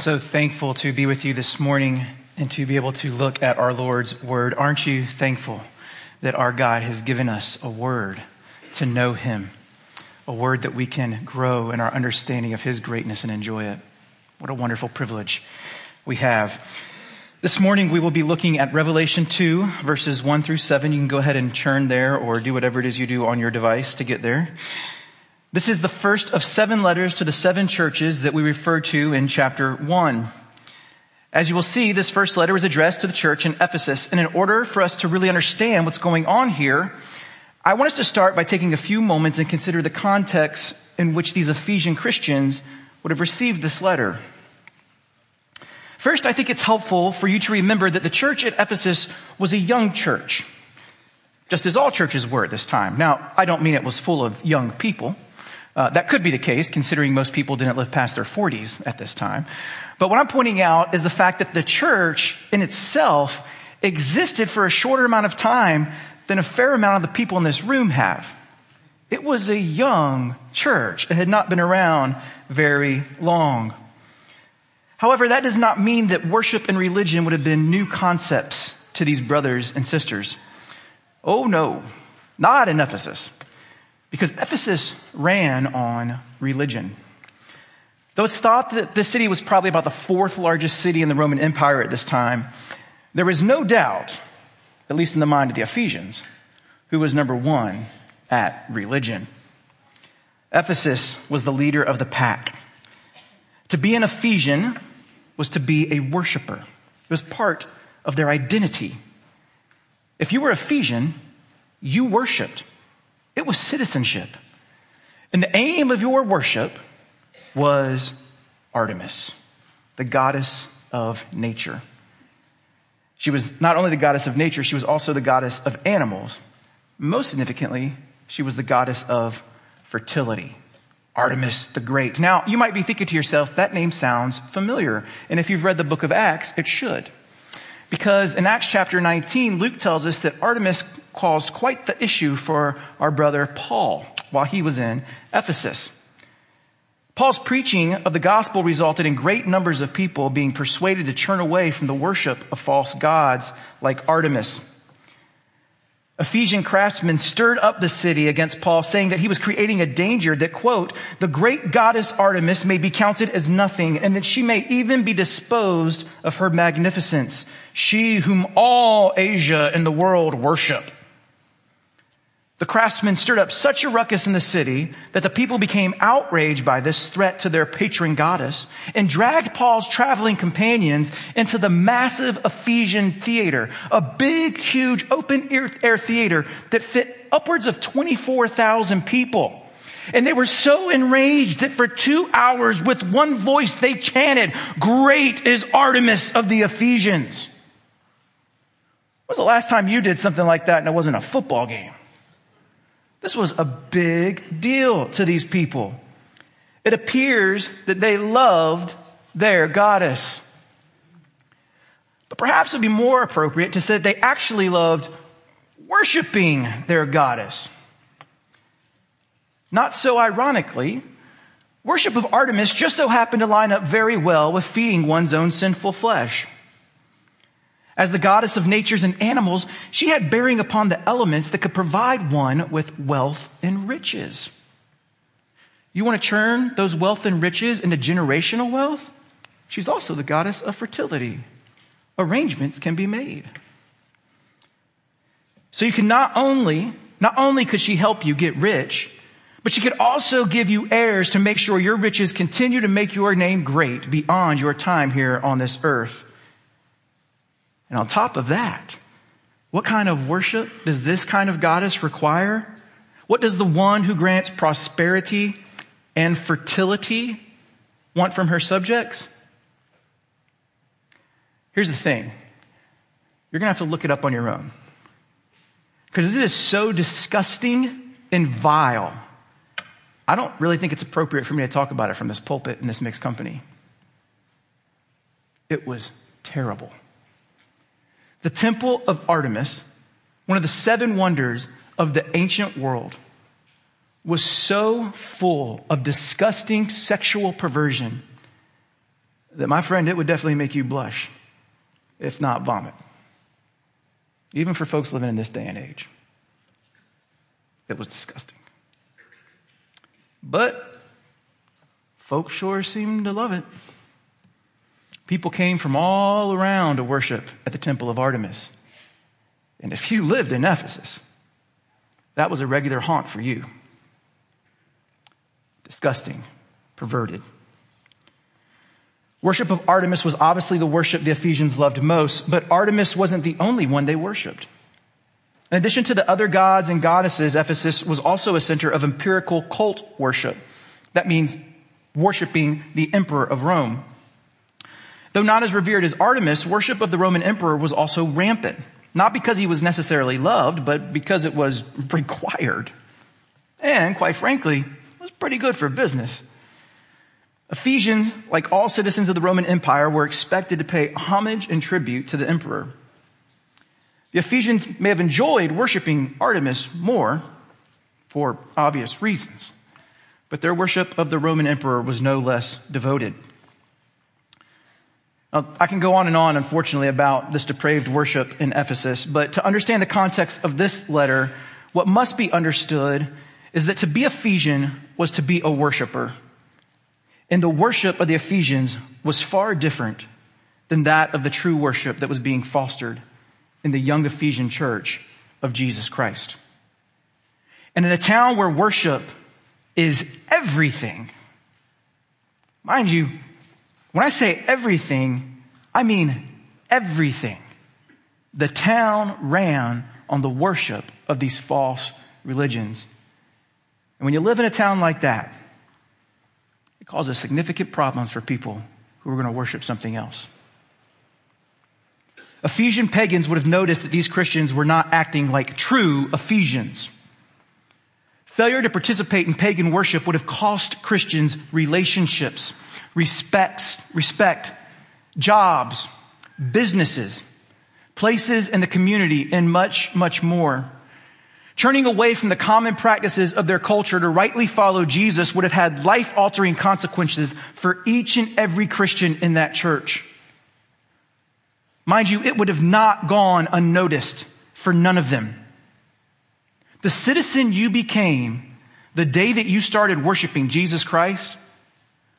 So thankful to be with you this morning and to be able to look at our Lord's word. Aren't you thankful that our God has given us a word to know him? A word that we can grow in our understanding of his greatness and enjoy it. What a wonderful privilege we have. This morning we will be looking at Revelation 2 verses 1 through 7. You can go ahead and turn there or do whatever it is you do on your device to get there. This is the first of seven letters to the seven churches that we refer to in chapter one. As you will see, this first letter is addressed to the church in Ephesus. And in order for us to really understand what's going on here, I want us to start by taking a few moments and consider the context in which these Ephesian Christians would have received this letter. First, I think it's helpful for you to remember that the church at Ephesus was a young church, just as all churches were at this time. Now, I don't mean it was full of young people. Uh, that could be the case, considering most people didn't live past their 40s at this time. But what I'm pointing out is the fact that the church in itself existed for a shorter amount of time than a fair amount of the people in this room have. It was a young church. It had not been around very long. However, that does not mean that worship and religion would have been new concepts to these brothers and sisters. Oh no, not in Ephesus because Ephesus ran on religion. Though it's thought that this city was probably about the fourth largest city in the Roman Empire at this time, there is no doubt, at least in the mind of the Ephesians, who was number one at religion. Ephesus was the leader of the pack. To be an Ephesian was to be a worshiper. It was part of their identity. If you were Ephesian, you worshiped. It was citizenship. And the aim of your worship was Artemis, the goddess of nature. She was not only the goddess of nature, she was also the goddess of animals. Most significantly, she was the goddess of fertility. Artemis the Great. Now, you might be thinking to yourself, that name sounds familiar. And if you've read the book of Acts, it should. Because in Acts chapter 19, Luke tells us that Artemis caused quite the issue for our brother Paul while he was in Ephesus. Paul's preaching of the gospel resulted in great numbers of people being persuaded to turn away from the worship of false gods like Artemis. Ephesian craftsmen stirred up the city against Paul, saying that he was creating a danger that, quote, the great goddess Artemis may be counted as nothing, and that she may even be disposed of her magnificence, she whom all Asia and the world worship. The craftsmen stirred up such a ruckus in the city that the people became outraged by this threat to their patron goddess and dragged Paul's traveling companions into the massive Ephesian theater, a big, huge open air theater that fit upwards of 24,000 people. And they were so enraged that for two hours with one voice they chanted, great is Artemis of the Ephesians. When was the last time you did something like that and it wasn't a football game? This was a big deal to these people. It appears that they loved their goddess. But perhaps it would be more appropriate to say that they actually loved worshiping their goddess. Not so ironically, worship of Artemis just so happened to line up very well with feeding one's own sinful flesh. As the goddess of natures and animals, she had bearing upon the elements that could provide one with wealth and riches. You want to turn those wealth and riches into generational wealth? She's also the goddess of fertility. Arrangements can be made. So you can not only, not only could she help you get rich, but she could also give you heirs to make sure your riches continue to make your name great beyond your time here on this earth. And on top of that, what kind of worship does this kind of goddess require? What does the one who grants prosperity and fertility want from her subjects? Here's the thing. You're going to have to look it up on your own. Because it is so disgusting and vile. I don't really think it's appropriate for me to talk about it from this pulpit in this mixed company. It was terrible. The temple of Artemis, one of the seven wonders of the ancient world, was so full of disgusting sexual perversion that my friend, it would definitely make you blush, if not vomit. Even for folks living in this day and age. It was disgusting. But folks sure seemed to love it. People came from all around to worship at the temple of Artemis. And if you lived in Ephesus, that was a regular haunt for you. Disgusting, perverted. Worship of Artemis was obviously the worship the Ephesians loved most, but Artemis wasn't the only one they worshiped. In addition to the other gods and goddesses, Ephesus was also a center of empirical cult worship. That means worshiping the emperor of Rome. Though not as revered as Artemis, worship of the Roman emperor was also rampant. Not because he was necessarily loved, but because it was required. And quite frankly, it was pretty good for business. Ephesians, like all citizens of the Roman Empire, were expected to pay homage and tribute to the emperor. The Ephesians may have enjoyed worshiping Artemis more for obvious reasons, but their worship of the Roman emperor was no less devoted. Now, I can go on and on, unfortunately, about this depraved worship in Ephesus, but to understand the context of this letter, what must be understood is that to be Ephesian was to be a worshiper. And the worship of the Ephesians was far different than that of the true worship that was being fostered in the young Ephesian church of Jesus Christ. And in a town where worship is everything, mind you, when I say everything, I mean everything. The town ran on the worship of these false religions. And when you live in a town like that, it causes significant problems for people who are going to worship something else. Ephesian pagans would have noticed that these Christians were not acting like true Ephesians. Failure to participate in pagan worship would have cost Christians relationships, respects, respect, jobs, businesses, places in the community, and much, much more. Turning away from the common practices of their culture to rightly follow Jesus would have had life altering consequences for each and every Christian in that church. Mind you, it would have not gone unnoticed for none of them. The citizen you became the day that you started worshiping Jesus Christ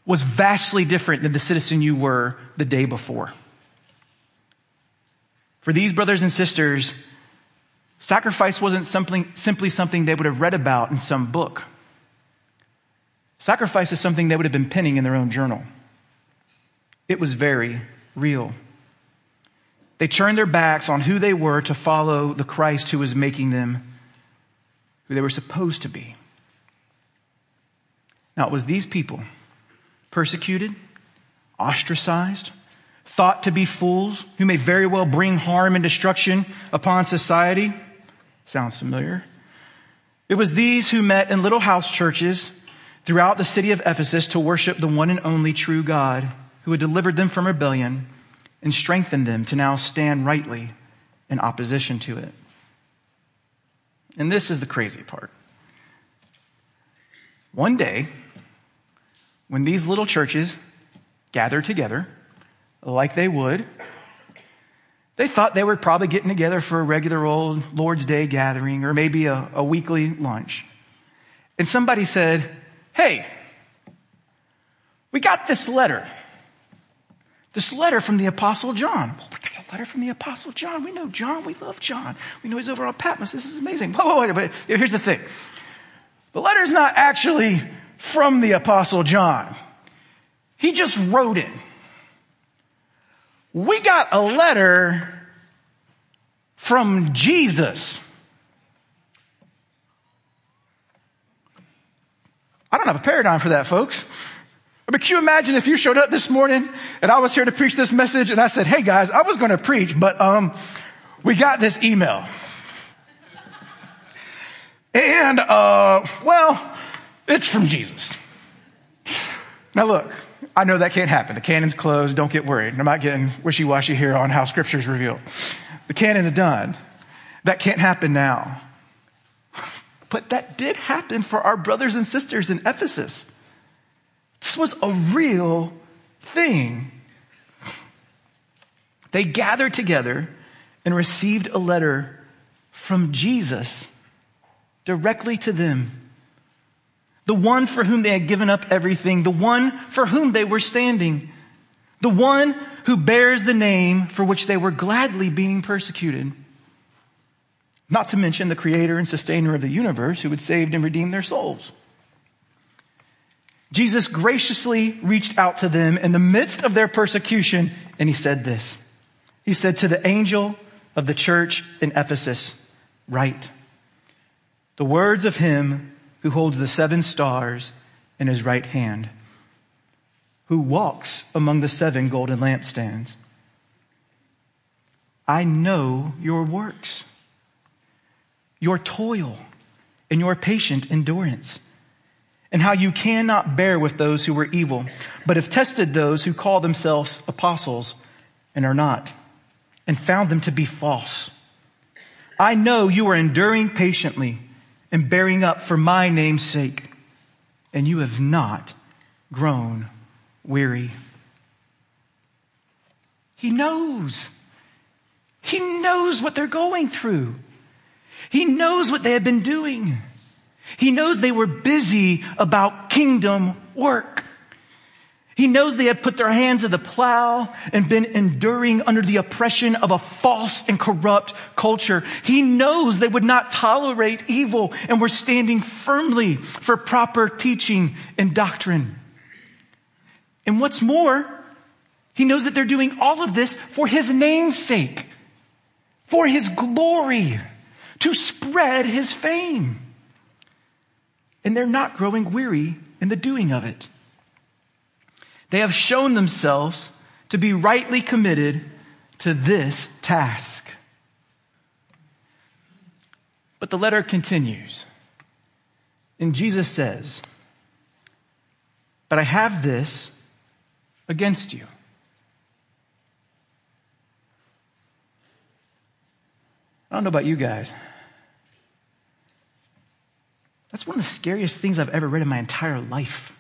was vastly different than the citizen you were the day before. For these brothers and sisters, Sacrifice wasn't simply, something they would have read about in some book. Sacrifice is something they would have been penning in their own journal. It was very real. They turned their backs on who they were to follow the Christ who was making them who they were supposed to be. Now, it was these people, persecuted, ostracized, thought to be fools, who may very well bring harm and destruction upon society Sounds familiar? It was these who met in little house churches throughout the city of Ephesus to worship the one and only true God who had delivered them from rebellion and strengthened them to now stand rightly in opposition to it. And this is the crazy part. One day, when these little churches gathered together, like they would, they thought they were probably getting together for a regular old Lord's Day gathering or maybe a, a weekly lunch. And somebody said, Hey, we got this letter. This letter from the Apostle John. Well, we got a letter from the Apostle John. We know John. We love John. We know he's over on Patmos. This is amazing. Whoa, whoa, wait, but here's the thing. The letter's not actually from the Apostle John. He just wrote it we got a letter from Jesus. I don't have a paradigm for that, folks. But can you imagine if you showed up this morning and I was here to preach this message and I said, hey guys, I was going to preach, but, um, we got this email. And, uh, well, it's from Jesus. Now look, I know that can't happen. The canon's closed. Don't get worried. I'm not getting wishy-washy here on how scripture's revealed. The canon's done. That can't happen now. But that did happen for our brothers and sisters in Ephesus. This was a real thing They gathered together and received a letter from Jesus directly to them. The one for whom they had given up everything, the one for whom they were standing, the one who bears the name for which they were gladly being persecuted. Not to mention the creator and sustainer of the universe who had saved and redeemed their souls. Jesus graciously reached out to them in the midst of their persecution and he said this. He said to the angel of the church in Ephesus, write the words of him who holds the seven stars in his right hand, who walks among the seven golden lampstands. I know your works, your toil, and your patient endurance, and how you cannot bear with those who were evil, but have tested those who call themselves apostles and are not and found them to be false. I know you are enduring patiently and bearing up for my name's sake, and you have not grown weary. He knows. He knows what they're going through. He knows what they have been doing. He knows they were busy about kingdom work. He knows they had put their hands to the plow and been enduring under the oppression of a false and corrupt culture. He knows they would not tolerate evil and were standing firmly for proper teaching and doctrine. And what's more, he knows that they're doing all of this for his name's sake, for his glory, to spread his fame. And they're not growing weary in the doing of it. They have shown themselves to be rightly committed to this task. But the letter continues. And Jesus says, But I have this against you. I don't know about you guys. That's one of the scariest things I've ever read in my entire life.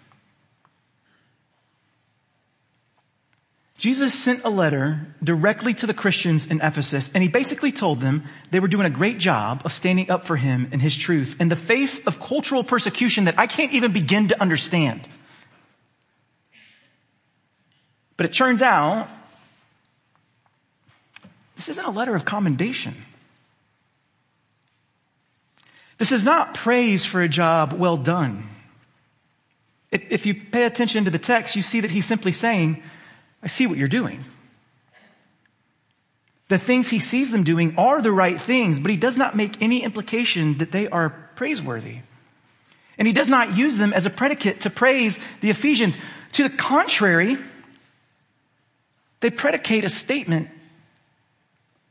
Jesus sent a letter directly to the Christians in Ephesus, and he basically told them they were doing a great job of standing up for him and his truth in the face of cultural persecution that I can't even begin to understand. But it turns out this isn't a letter of commendation. This is not praise for a job well done. If you pay attention to the text, you see that he's simply saying, I see what you're doing. The things he sees them doing are the right things, but he does not make any implication that they are praiseworthy. And he does not use them as a predicate to praise the Ephesians. To the contrary, they predicate a statement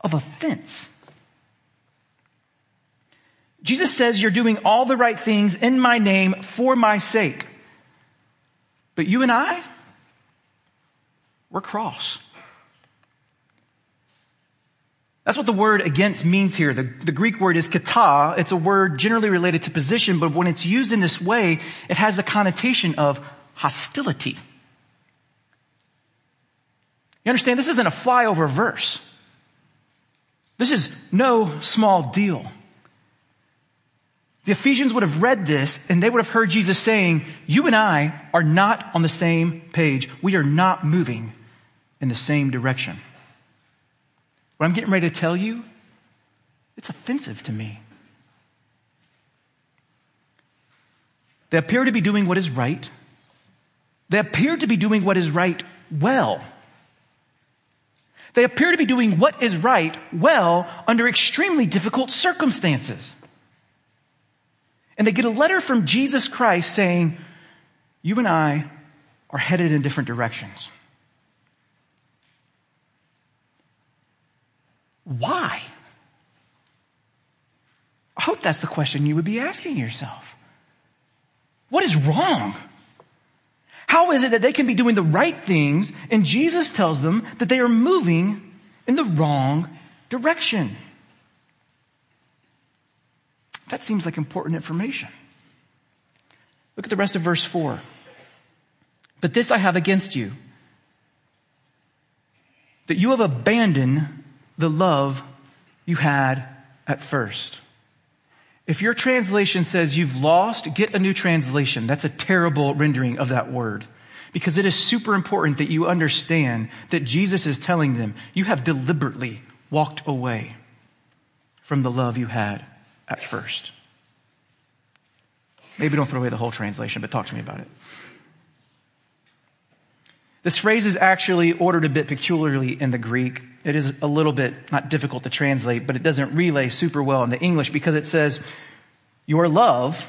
of offense. Jesus says, You're doing all the right things in my name for my sake. But you and I, we're cross. That's what the word against means here. The, the, Greek word is kata. It's a word generally related to position, but when it's used in this way, it has the connotation of hostility. You understand? This isn't a flyover verse. This is no small deal. The Ephesians would have read this and they would have heard Jesus saying, You and I are not on the same page. We are not moving in the same direction. What I'm getting ready to tell you, it's offensive to me. They appear to be doing what is right. They appear to be doing what is right well. They appear to be doing what is right well under extremely difficult circumstances. And they get a letter from Jesus Christ saying, You and I are headed in different directions. Why? I hope that's the question you would be asking yourself. What is wrong? How is it that they can be doing the right things and Jesus tells them that they are moving in the wrong direction? That seems like important information. Look at the rest of verse 4. But this I have against you that you have abandoned the love you had at first. If your translation says you've lost, get a new translation. That's a terrible rendering of that word. Because it is super important that you understand that Jesus is telling them, you have deliberately walked away from the love you had at first. Maybe don't throw away the whole translation, but talk to me about it. This phrase is actually ordered a bit peculiarly in the Greek. It is a little bit not difficult to translate, but it doesn't relay super well in the English because it says, Your love,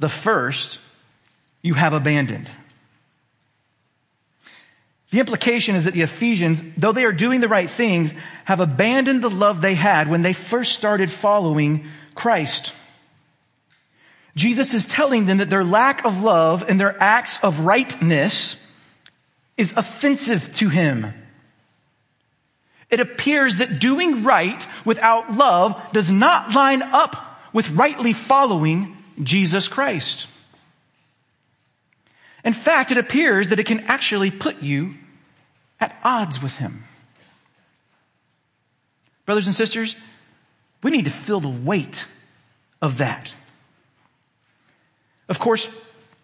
the first, you have abandoned. The implication is that the Ephesians, though they are doing the right things, have abandoned the love they had when they first started following Christ. Jesus is telling them that their lack of love and their acts of rightness is offensive to him. It appears that doing right without love does not line up with rightly following Jesus Christ. In fact, it appears that it can actually put you at odds with him. Brothers and sisters, we need to feel the weight of that. Of course,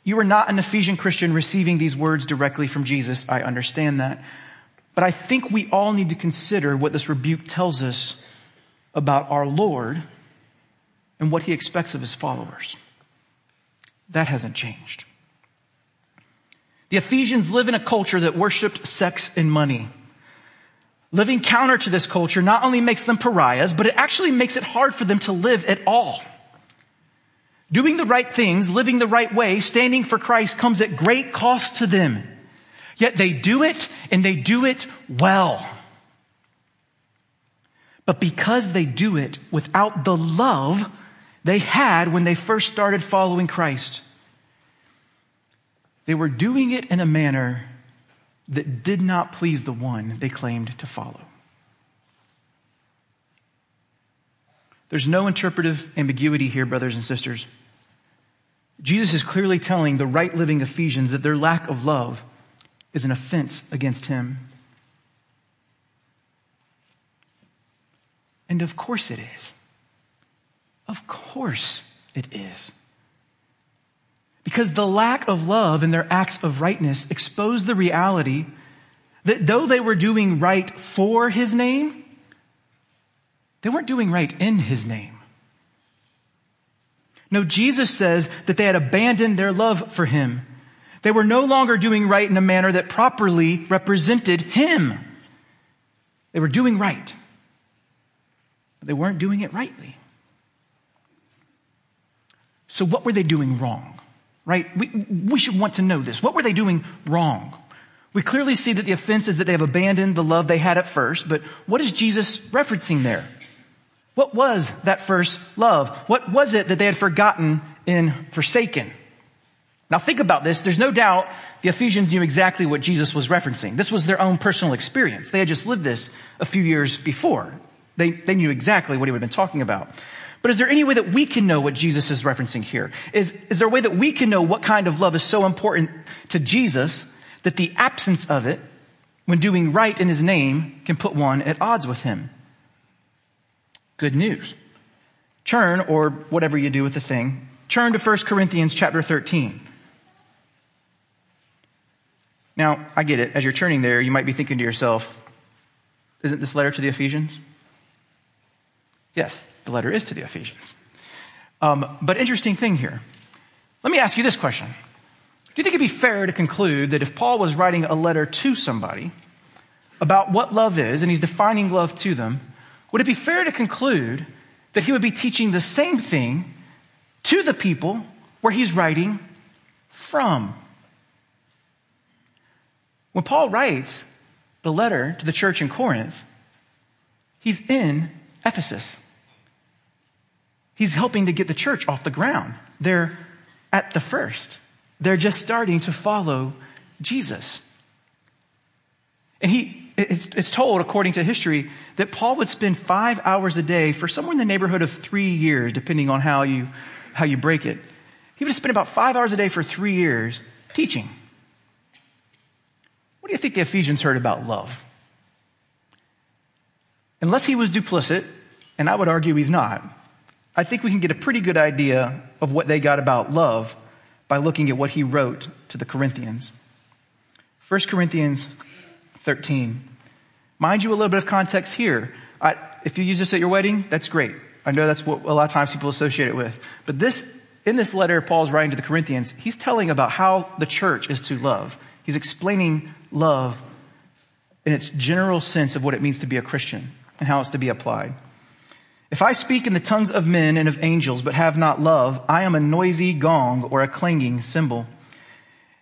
you are not an Ephesian Christian receiving these words directly from Jesus. I understand that. But I think we all need to consider what this rebuke tells us about our Lord and what he expects of his followers. That hasn't changed. The Ephesians live in a culture that worshiped sex and money. Living counter to this culture not only makes them pariahs, but it actually makes it hard for them to live at all. Doing the right things, living the right way, standing for Christ comes at great cost to them. Yet they do it and they do it well. But because they do it without the love they had when they first started following Christ, they were doing it in a manner that did not please the one they claimed to follow. There's no interpretive ambiguity here, brothers and sisters. Jesus is clearly telling the right living Ephesians that their lack of love is an offense against him. And of course it is. Of course it is. Because the lack of love in their acts of rightness exposed the reality that though they were doing right for his name, they weren't doing right in his name. No, Jesus says that they had abandoned their love for him. They were no longer doing right in a manner that properly represented him. They were doing right, but they weren't doing it rightly. So, what were they doing wrong? Right? We, we should want to know this. What were they doing wrong? We clearly see that the offense is that they have abandoned the love they had at first, but what is Jesus referencing there? What was that first love? What was it that they had forgotten and forsaken? Now think about this. There's no doubt the Ephesians knew exactly what Jesus was referencing. This was their own personal experience. They had just lived this a few years before. They, they knew exactly what he would have been talking about. But is there any way that we can know what Jesus is referencing here? Is, is there a way that we can know what kind of love is so important to Jesus that the absence of it, when doing right in his name, can put one at odds with him? Good news. Turn, or whatever you do with the thing, turn to 1 Corinthians chapter 13. Now, I get it. As you're turning there, you might be thinking to yourself, isn't this letter to the Ephesians? Yes, the letter is to the Ephesians. Um, but interesting thing here. Let me ask you this question. Do you think it'd be fair to conclude that if Paul was writing a letter to somebody about what love is, and he's defining love to them, would it be fair to conclude that he would be teaching the same thing to the people where he's writing from? When Paul writes the letter to the church in Corinth, he's in Ephesus. He's helping to get the church off the ground. They're at the first. They're just starting to follow Jesus. And he, it's, it's told, according to history, that Paul would spend five hours a day for somewhere in the neighborhood of three years, depending on how you, how you break it. He would spend about five hours a day for three years teaching. What do you think the Ephesians heard about love? unless he was duplicit, and I would argue he's not, I think we can get a pretty good idea of what they got about love by looking at what he wrote to the Corinthians. 1 Corinthians 13. Mind you, a little bit of context here. I, if you use this at your wedding, that's great. I know that's what a lot of times people associate it with. But this, in this letter Paul's writing to the Corinthians, he's telling about how the church is to love. He's explaining love in its general sense of what it means to be a Christian and how it's to be applied. If I speak in the tongues of men and of angels, but have not love, I am a noisy gong or a clanging cymbal.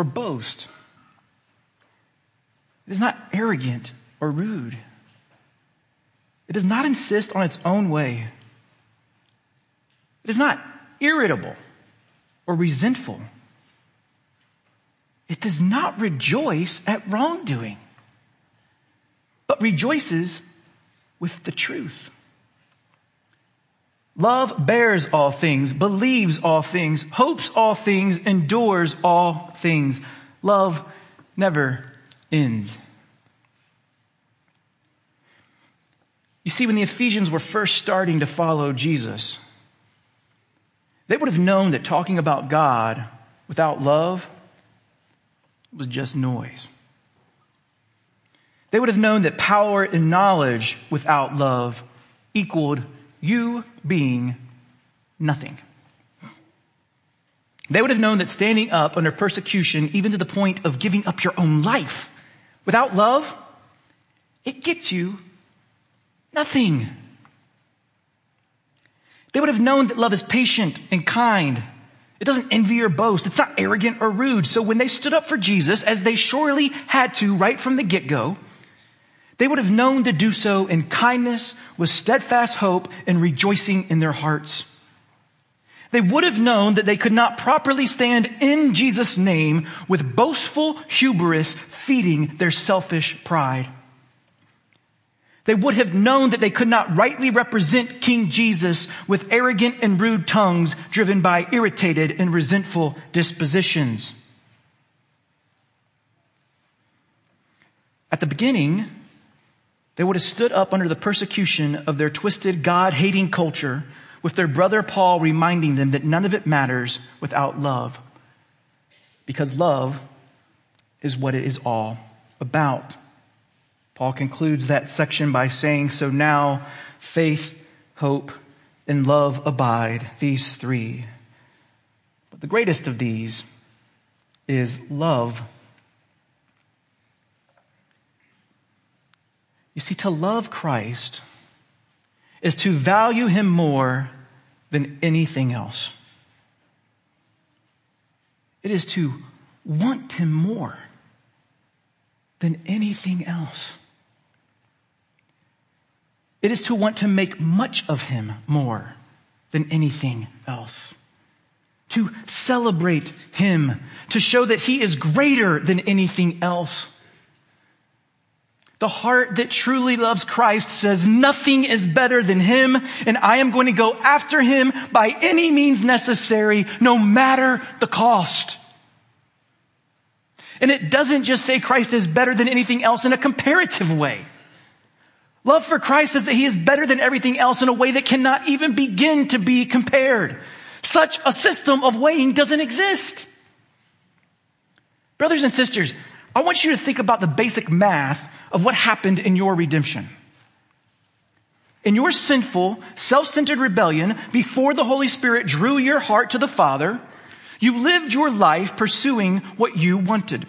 or boast. It is not arrogant or rude. It does not insist on its own way. It is not irritable or resentful. It does not rejoice at wrongdoing, but rejoices with the truth. Love bears all things, believes all things, hopes all things, endures all things. Love never ends. You see, when the Ephesians were first starting to follow Jesus, they would have known that talking about God without love was just noise. They would have known that power and knowledge without love equaled you being nothing. They would have known that standing up under persecution, even to the point of giving up your own life, without love, it gets you nothing. They would have known that love is patient and kind. It doesn't envy or boast. It's not arrogant or rude. So when they stood up for Jesus, as they surely had to right from the get-go, they would have known to do so in kindness, with steadfast hope, and rejoicing in their hearts. They would have known that they could not properly stand in Jesus' name with boastful hubris feeding their selfish pride. They would have known that they could not rightly represent King Jesus with arrogant and rude tongues driven by irritated and resentful dispositions. At the beginning, they would have stood up under the persecution of their twisted, God hating culture with their brother Paul reminding them that none of it matters without love. Because love is what it is all about. Paul concludes that section by saying, so now faith, hope, and love abide, these three. But the greatest of these is love. You see, to love Christ is to value him more than anything else. It is to want him more than anything else. It is to want to make much of him more than anything else. To celebrate him, to show that he is greater than anything else. The heart that truly loves Christ says nothing is better than him and I am going to go after him by any means necessary, no matter the cost. And it doesn't just say Christ is better than anything else in a comparative way. Love for Christ says that he is better than everything else in a way that cannot even begin to be compared. Such a system of weighing doesn't exist. Brothers and sisters, I want you to think about the basic math of what happened in your redemption. In your sinful, self-centered rebellion, before the Holy Spirit drew your heart to the Father, you lived your life pursuing what you wanted.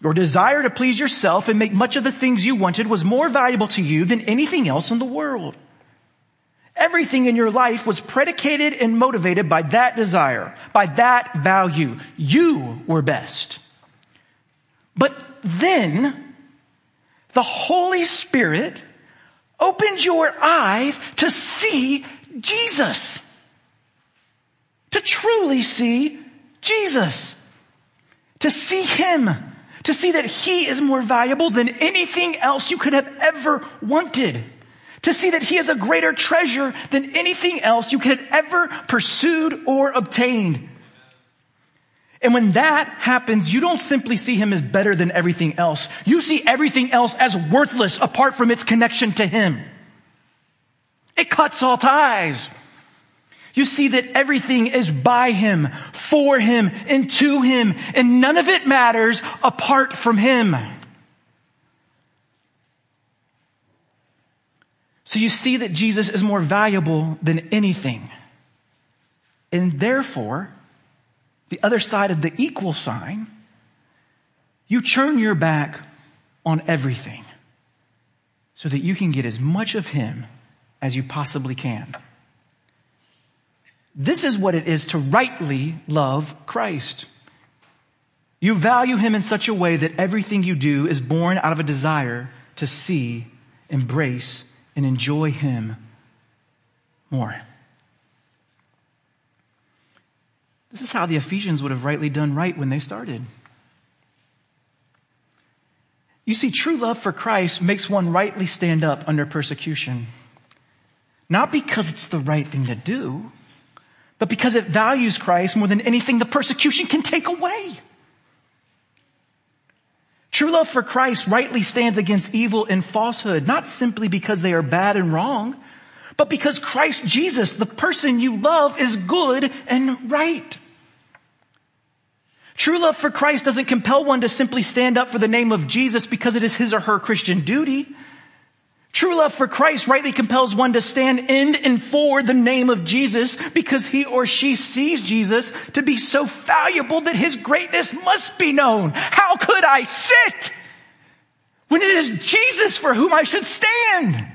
Your desire to please yourself and make much of the things you wanted was more valuable to you than anything else in the world. Everything in your life was predicated and motivated by that desire, by that value. You were best. But then the Holy Spirit opened your eyes to see Jesus. To truly see Jesus. To see Him. To see that He is more valuable than anything else you could have ever wanted. To see that He is a greater treasure than anything else you could have ever pursued or obtained. And when that happens, you don't simply see him as better than everything else. You see everything else as worthless apart from its connection to him. It cuts all ties. You see that everything is by him, for him, and to him, and none of it matters apart from him. So you see that Jesus is more valuable than anything. And therefore, the other side of the equal sign, you turn your back on everything so that you can get as much of Him as you possibly can. This is what it is to rightly love Christ. You value Him in such a way that everything you do is born out of a desire to see, embrace, and enjoy Him more. This is how the Ephesians would have rightly done right when they started. You see, true love for Christ makes one rightly stand up under persecution. Not because it's the right thing to do, but because it values Christ more than anything the persecution can take away. True love for Christ rightly stands against evil and falsehood, not simply because they are bad and wrong, but because Christ Jesus, the person you love, is good and right. True love for Christ doesn't compel one to simply stand up for the name of Jesus because it is his or her Christian duty. True love for Christ rightly compels one to stand in and for the name of Jesus because he or she sees Jesus to be so valuable that his greatness must be known. How could I sit when it is Jesus for whom I should stand?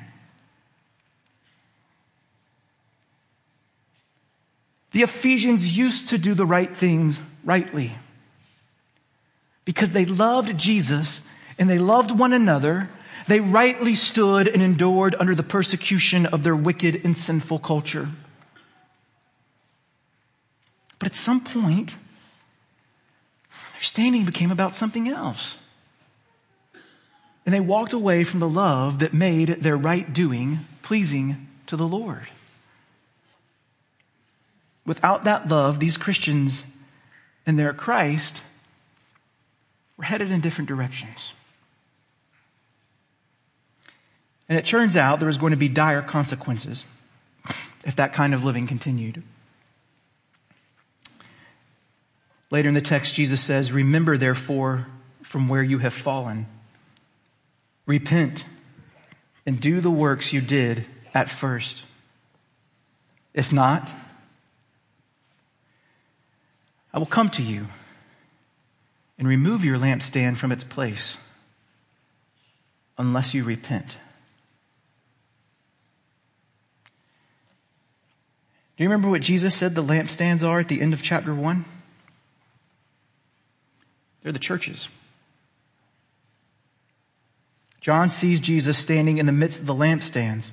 The Ephesians used to do the right things rightly because they loved Jesus and they loved one another, they rightly stood and endured under the persecution of their wicked and sinful culture. But at some point, their standing became about something else. And they walked away from the love that made their right doing pleasing to the Lord. Without that love, these Christians and their Christ we're headed in different directions. And it turns out there was going to be dire consequences if that kind of living continued. Later in the text, Jesus says, Remember therefore from where you have fallen. Repent and do the works you did at first. If not, I will come to you and remove your lampstand from its place unless you repent. Do you remember what Jesus said the lampstands are at the end of chapter 1? They're the churches. John sees Jesus standing in the midst of the lampstands.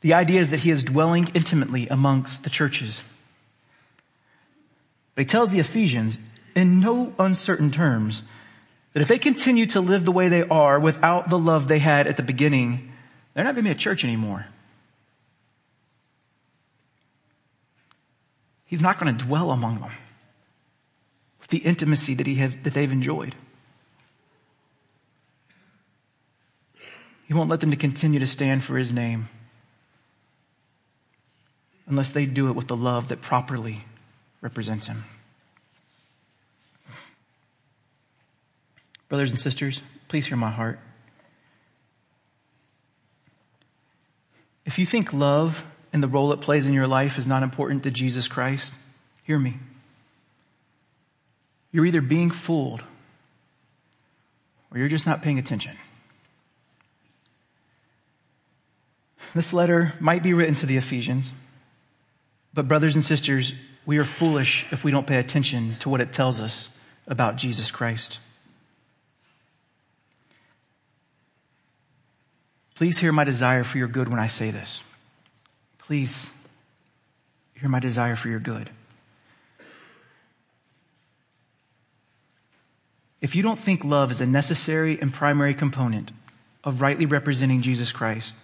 The idea is that he is dwelling intimately amongst the churches. But he tells the Ephesians, in no uncertain terms that if they continue to live the way they are without the love they had at the beginning, they're not going to be a church anymore. He's not going to dwell among them with the intimacy that, he have, that they've enjoyed. He won't let them to continue to stand for his name unless they do it with the love that properly represents him. Brothers and sisters, please hear my heart. If you think love and the role it plays in your life is not important to Jesus Christ, hear me. You're either being fooled or you're just not paying attention. This letter might be written to the Ephesians, but brothers and sisters, we are foolish if we don't pay attention to what it tells us about Jesus Christ. Please hear my desire for your good when I say this. Please hear my desire for your good. If you don't think love is a necessary and primary component of rightly representing Jesus Christ,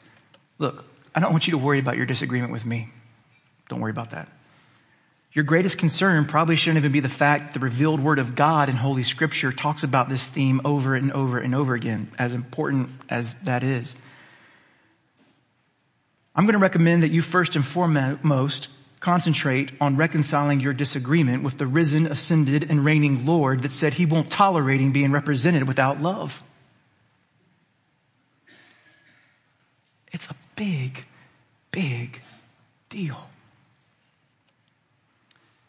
look, I don't want you to worry about your disagreement with me. Don't worry about that. Your greatest concern probably shouldn't even be the fact that the revealed word of God in Holy Scripture talks about this theme over and over and over again, as important as that is. I'm going to recommend that you first and foremost concentrate on reconciling your disagreement with the risen, ascended, and reigning Lord that said he won't tolerating being represented without love. It's a big, big deal.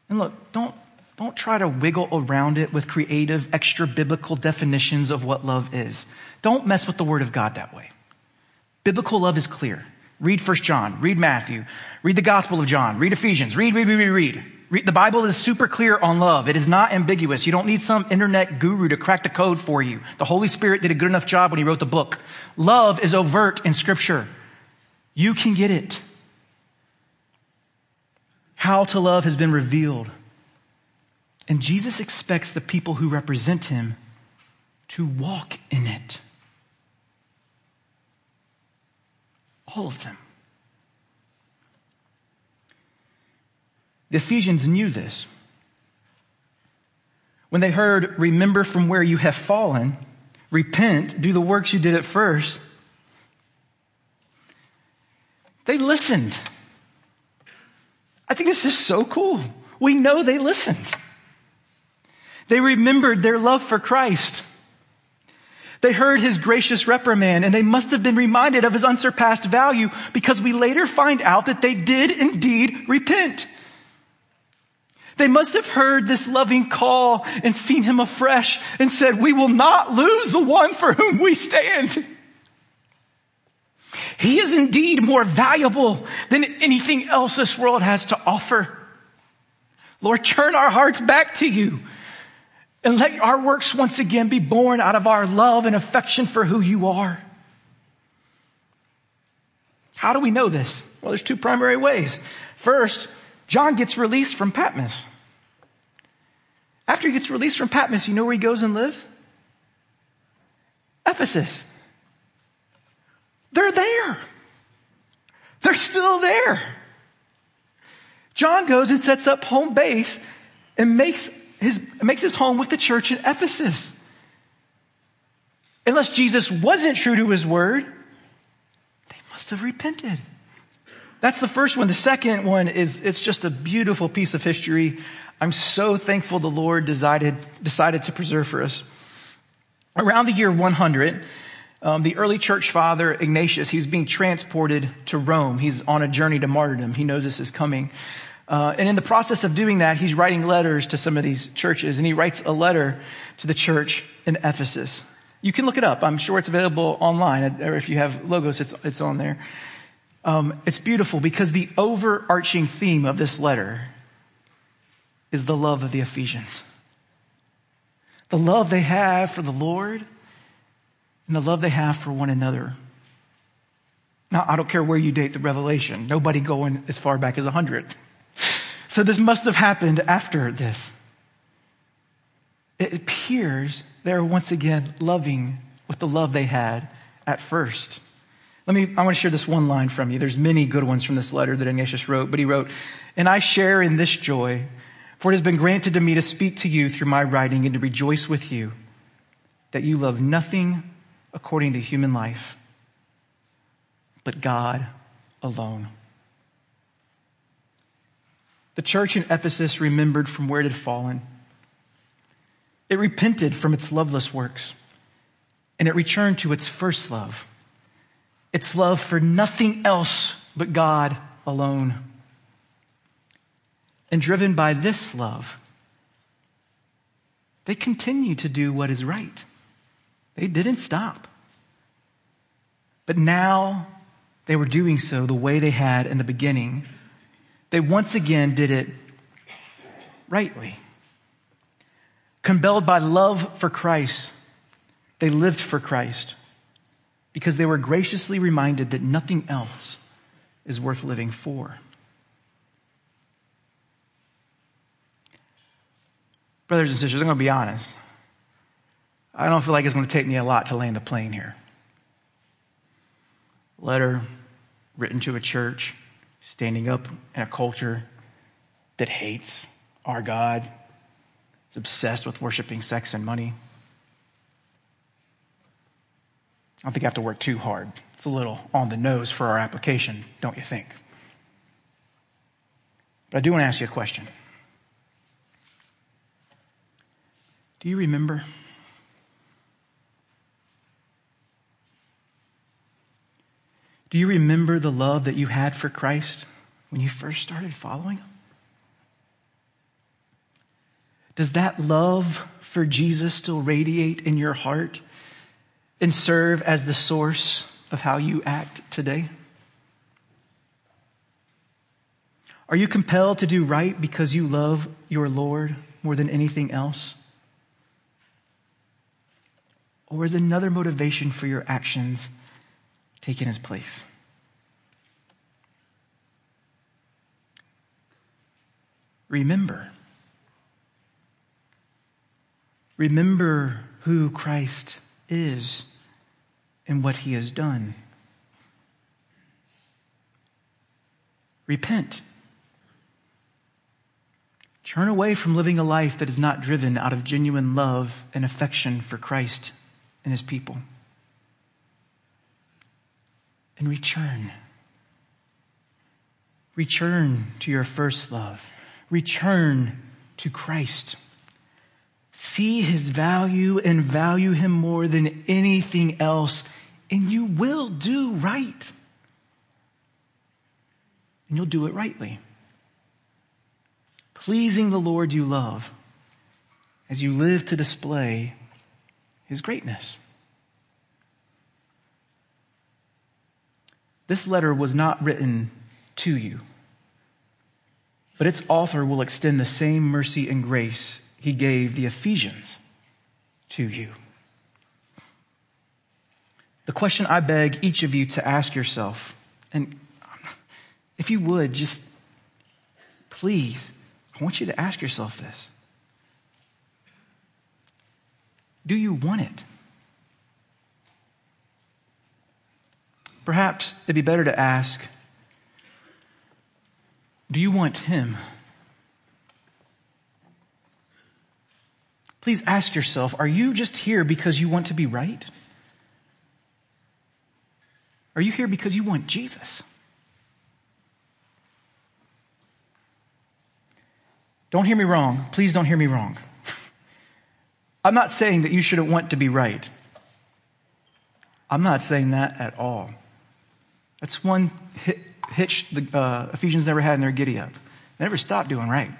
And look, don't, don't try to wiggle around it with creative, extra biblical definitions of what love is. Don't mess with the Word of God that way. Biblical love is clear. Read First John, read Matthew, read the Gospel of John, read Ephesians, read, read, read, read, read. read. The Bible is super clear on love. It is not ambiguous. You don't need some internet guru to crack the code for you. The Holy Spirit did a good enough job when he wrote the book. Love is overt in Scripture. You can get it. How to love has been revealed. And Jesus expects the people who represent him to walk in it. All of them. The Ephesians knew this. When they heard, remember from where you have fallen, repent, do the works you did at first, they listened. I think this is so cool. We know they listened. They remembered their love for Christ. They heard his gracious reprimand and they must have been reminded of his unsurpassed value because we later find out that they did indeed repent. They must have heard this loving call and seen him afresh and said, we will not lose the one for whom we stand. He is indeed more valuable than anything else this world has to offer. Lord, turn our hearts back to you and let our works once again be born out of our love and affection for who you are. How do we know this? Well, there's two primary ways. First, John gets released from Patmos. After he gets released from Patmos, you know where he goes and lives? Ephesus. They're there. They're still there. John goes and sets up home base and makes his, makes his home with the church in Ephesus. Unless Jesus wasn't true to his word, they must have repented. That's the first one. The second one is, it's just a beautiful piece of history. I'm so thankful the Lord decided, decided to preserve for us. Around the year 100, um, the early church father Ignatius, he's being transported to Rome. He's on a journey to martyrdom. He knows this is coming. Uh, and in the process of doing that, he's writing letters to some of these churches, and he writes a letter to the church in Ephesus. You can look it up. I'm sure it's available online, or if you have logos, it's, it's on there. Um, it's beautiful because the overarching theme of this letter is the love of the Ephesians. The love they have for the Lord and the love they have for one another. Now, I don't care where you date the revelation. Nobody going as far back as 100. So this must have happened after this. It appears they're once again loving with the love they had at first. Let me, I want to share this one line from you. There's many good ones from this letter that Ignatius wrote, but he wrote, and I share in this joy, for it has been granted to me to speak to you through my writing and to rejoice with you that you love nothing according to human life, but God alone. The church in Ephesus remembered from where it had fallen. It repented from its loveless works, and it returned to its first love, its love for nothing else but God alone. And driven by this love, they continue to do what is right. They didn't stop. But now they were doing so the way they had in the beginning they once again did it rightly. Compelled by love for Christ, they lived for Christ. because they were graciously reminded that nothing else is worth living for. Brothers and sisters, I'm going to be honest. I don't feel like it's going to take me a lot to land the plane here. Letter written to a church standing up in a culture that hates our God, is obsessed with worshiping sex and money. I don't think I have to work too hard. It's a little on the nose for our application, don't you think? But I do want to ask you a question. Do you remember? Do you remember the love that you had for Christ when you first started following Him? Does that love for Jesus still radiate in your heart and serve as the source of how you act today? Are you compelled to do right because you love your Lord more than anything else? Or is another motivation for your actions taken his place? Remember. Remember who Christ is and what he has done. Repent. Turn away from living a life that is not driven out of genuine love and affection for Christ and his people. And return. Return to your first love. Return to Christ. See his value and value him more than anything else, and you will do right. And you'll do it rightly. Pleasing the Lord you love as you live to display his greatness. This letter was not written to you, but its author will extend the same mercy and grace he gave the Ephesians to you. The question I beg each of you to ask yourself, and if you would, just please, I want you to ask yourself this. Do you want it? Perhaps it'd be better to ask, do you want Him? Please ask yourself, are you just here because you want to be right? Are you here because you want Jesus? Don't hear me wrong. Please don't hear me wrong. I'm not saying that you shouldn't want to be right. I'm not saying that at all. That's one hitch the uh, Ephesians never had in their giddy up. They never stopped doing right.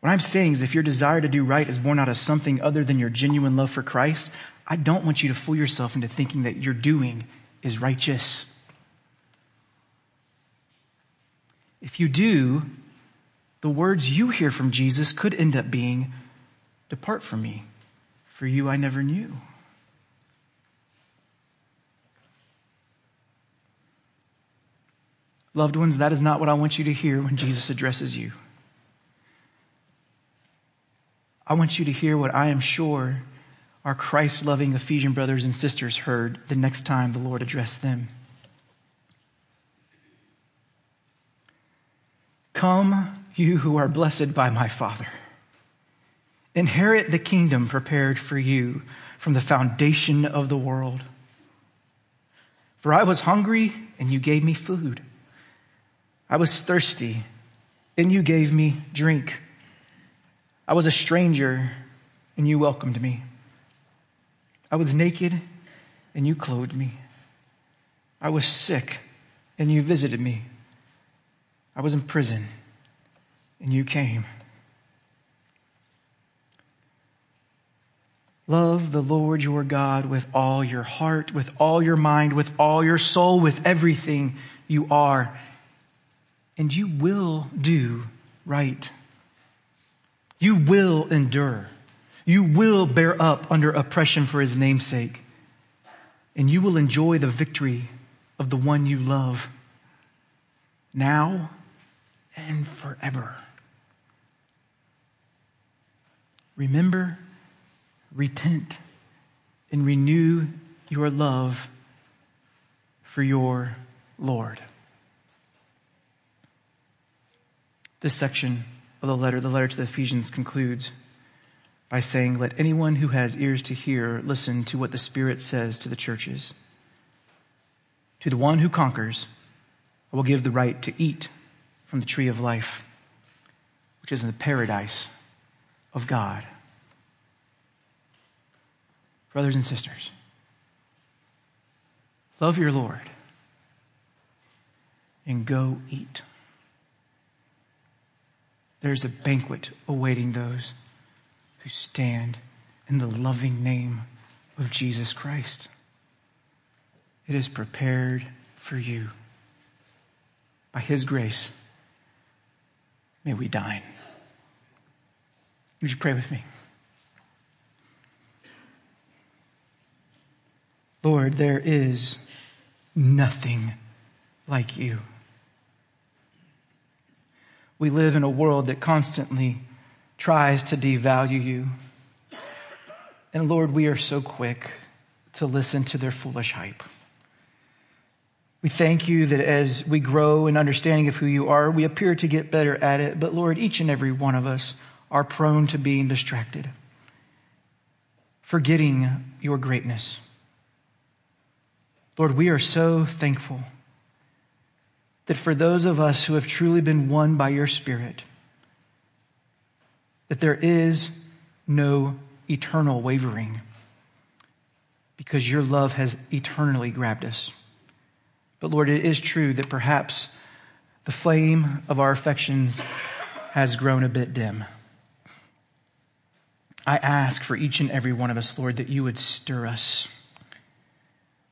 What I'm saying is if your desire to do right is born out of something other than your genuine love for Christ, I don't want you to fool yourself into thinking that your doing is righteous. If you do, the words you hear from Jesus could end up being, Depart from me, for you I never knew. Loved ones, that is not what I want you to hear when Jesus addresses you. I want you to hear what I am sure our Christ loving Ephesian brothers and sisters heard the next time the Lord addressed them. Come, you who are blessed by my Father. Inherit the kingdom prepared for you from the foundation of the world. For I was hungry, and you gave me food. I was thirsty, and you gave me drink. I was a stranger and you welcomed me. I was naked and you clothed me. I was sick and you visited me. I was in prison and you came. Love the Lord your God with all your heart, with all your mind, with all your soul, with everything you are, and you will do right. You will endure. You will bear up under oppression for his namesake, and you will enjoy the victory of the one you love now and forever. Remember, repent, and renew your love for your Lord. This section of the letter, the letter to the Ephesians, concludes by saying, Let anyone who has ears to hear listen to what the Spirit says to the churches. To the one who conquers, I will give the right to eat from the tree of life, which is in the paradise of God. Brothers and sisters, love your Lord and go eat. There's a banquet awaiting those who stand in the loving name of Jesus Christ. It is prepared for you. By His grace, may we dine. Would you pray with me? Lord, there is nothing like you. We live in a world that constantly tries to devalue you. And Lord, we are so quick to listen to their foolish hype. We thank you that as we grow in understanding of who you are, we appear to get better at it. But Lord, each and every one of us are prone to being distracted, forgetting your greatness. Lord, we are so thankful that for those of us who have truly been won by your Spirit, that there is no eternal wavering because your love has eternally grabbed us. But Lord, it is true that perhaps the flame of our affections has grown a bit dim. I ask for each and every one of us, Lord, that you would stir us,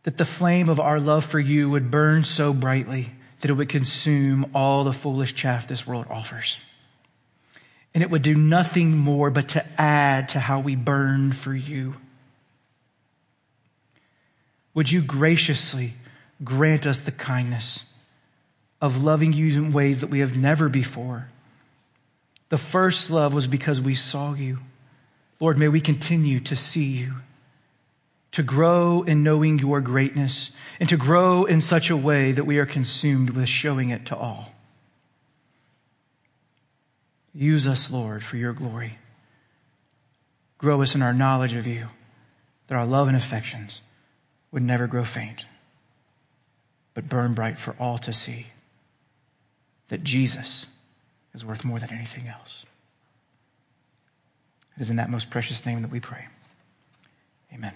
that the flame of our love for you would burn so brightly that it would consume all the foolish chaff this world offers. And it would do nothing more but to add to how we burn for you. Would you graciously grant us the kindness of loving you in ways that we have never before? The first love was because we saw you. Lord, may we continue to see you, to grow in knowing your greatness, and to grow in such a way that we are consumed with showing it to all. Use us, Lord, for your glory. Grow us in our knowledge of you, that our love and affections would never grow faint, but burn bright for all to see that Jesus is worth more than anything else. It is in that most precious name that we pray. Amen.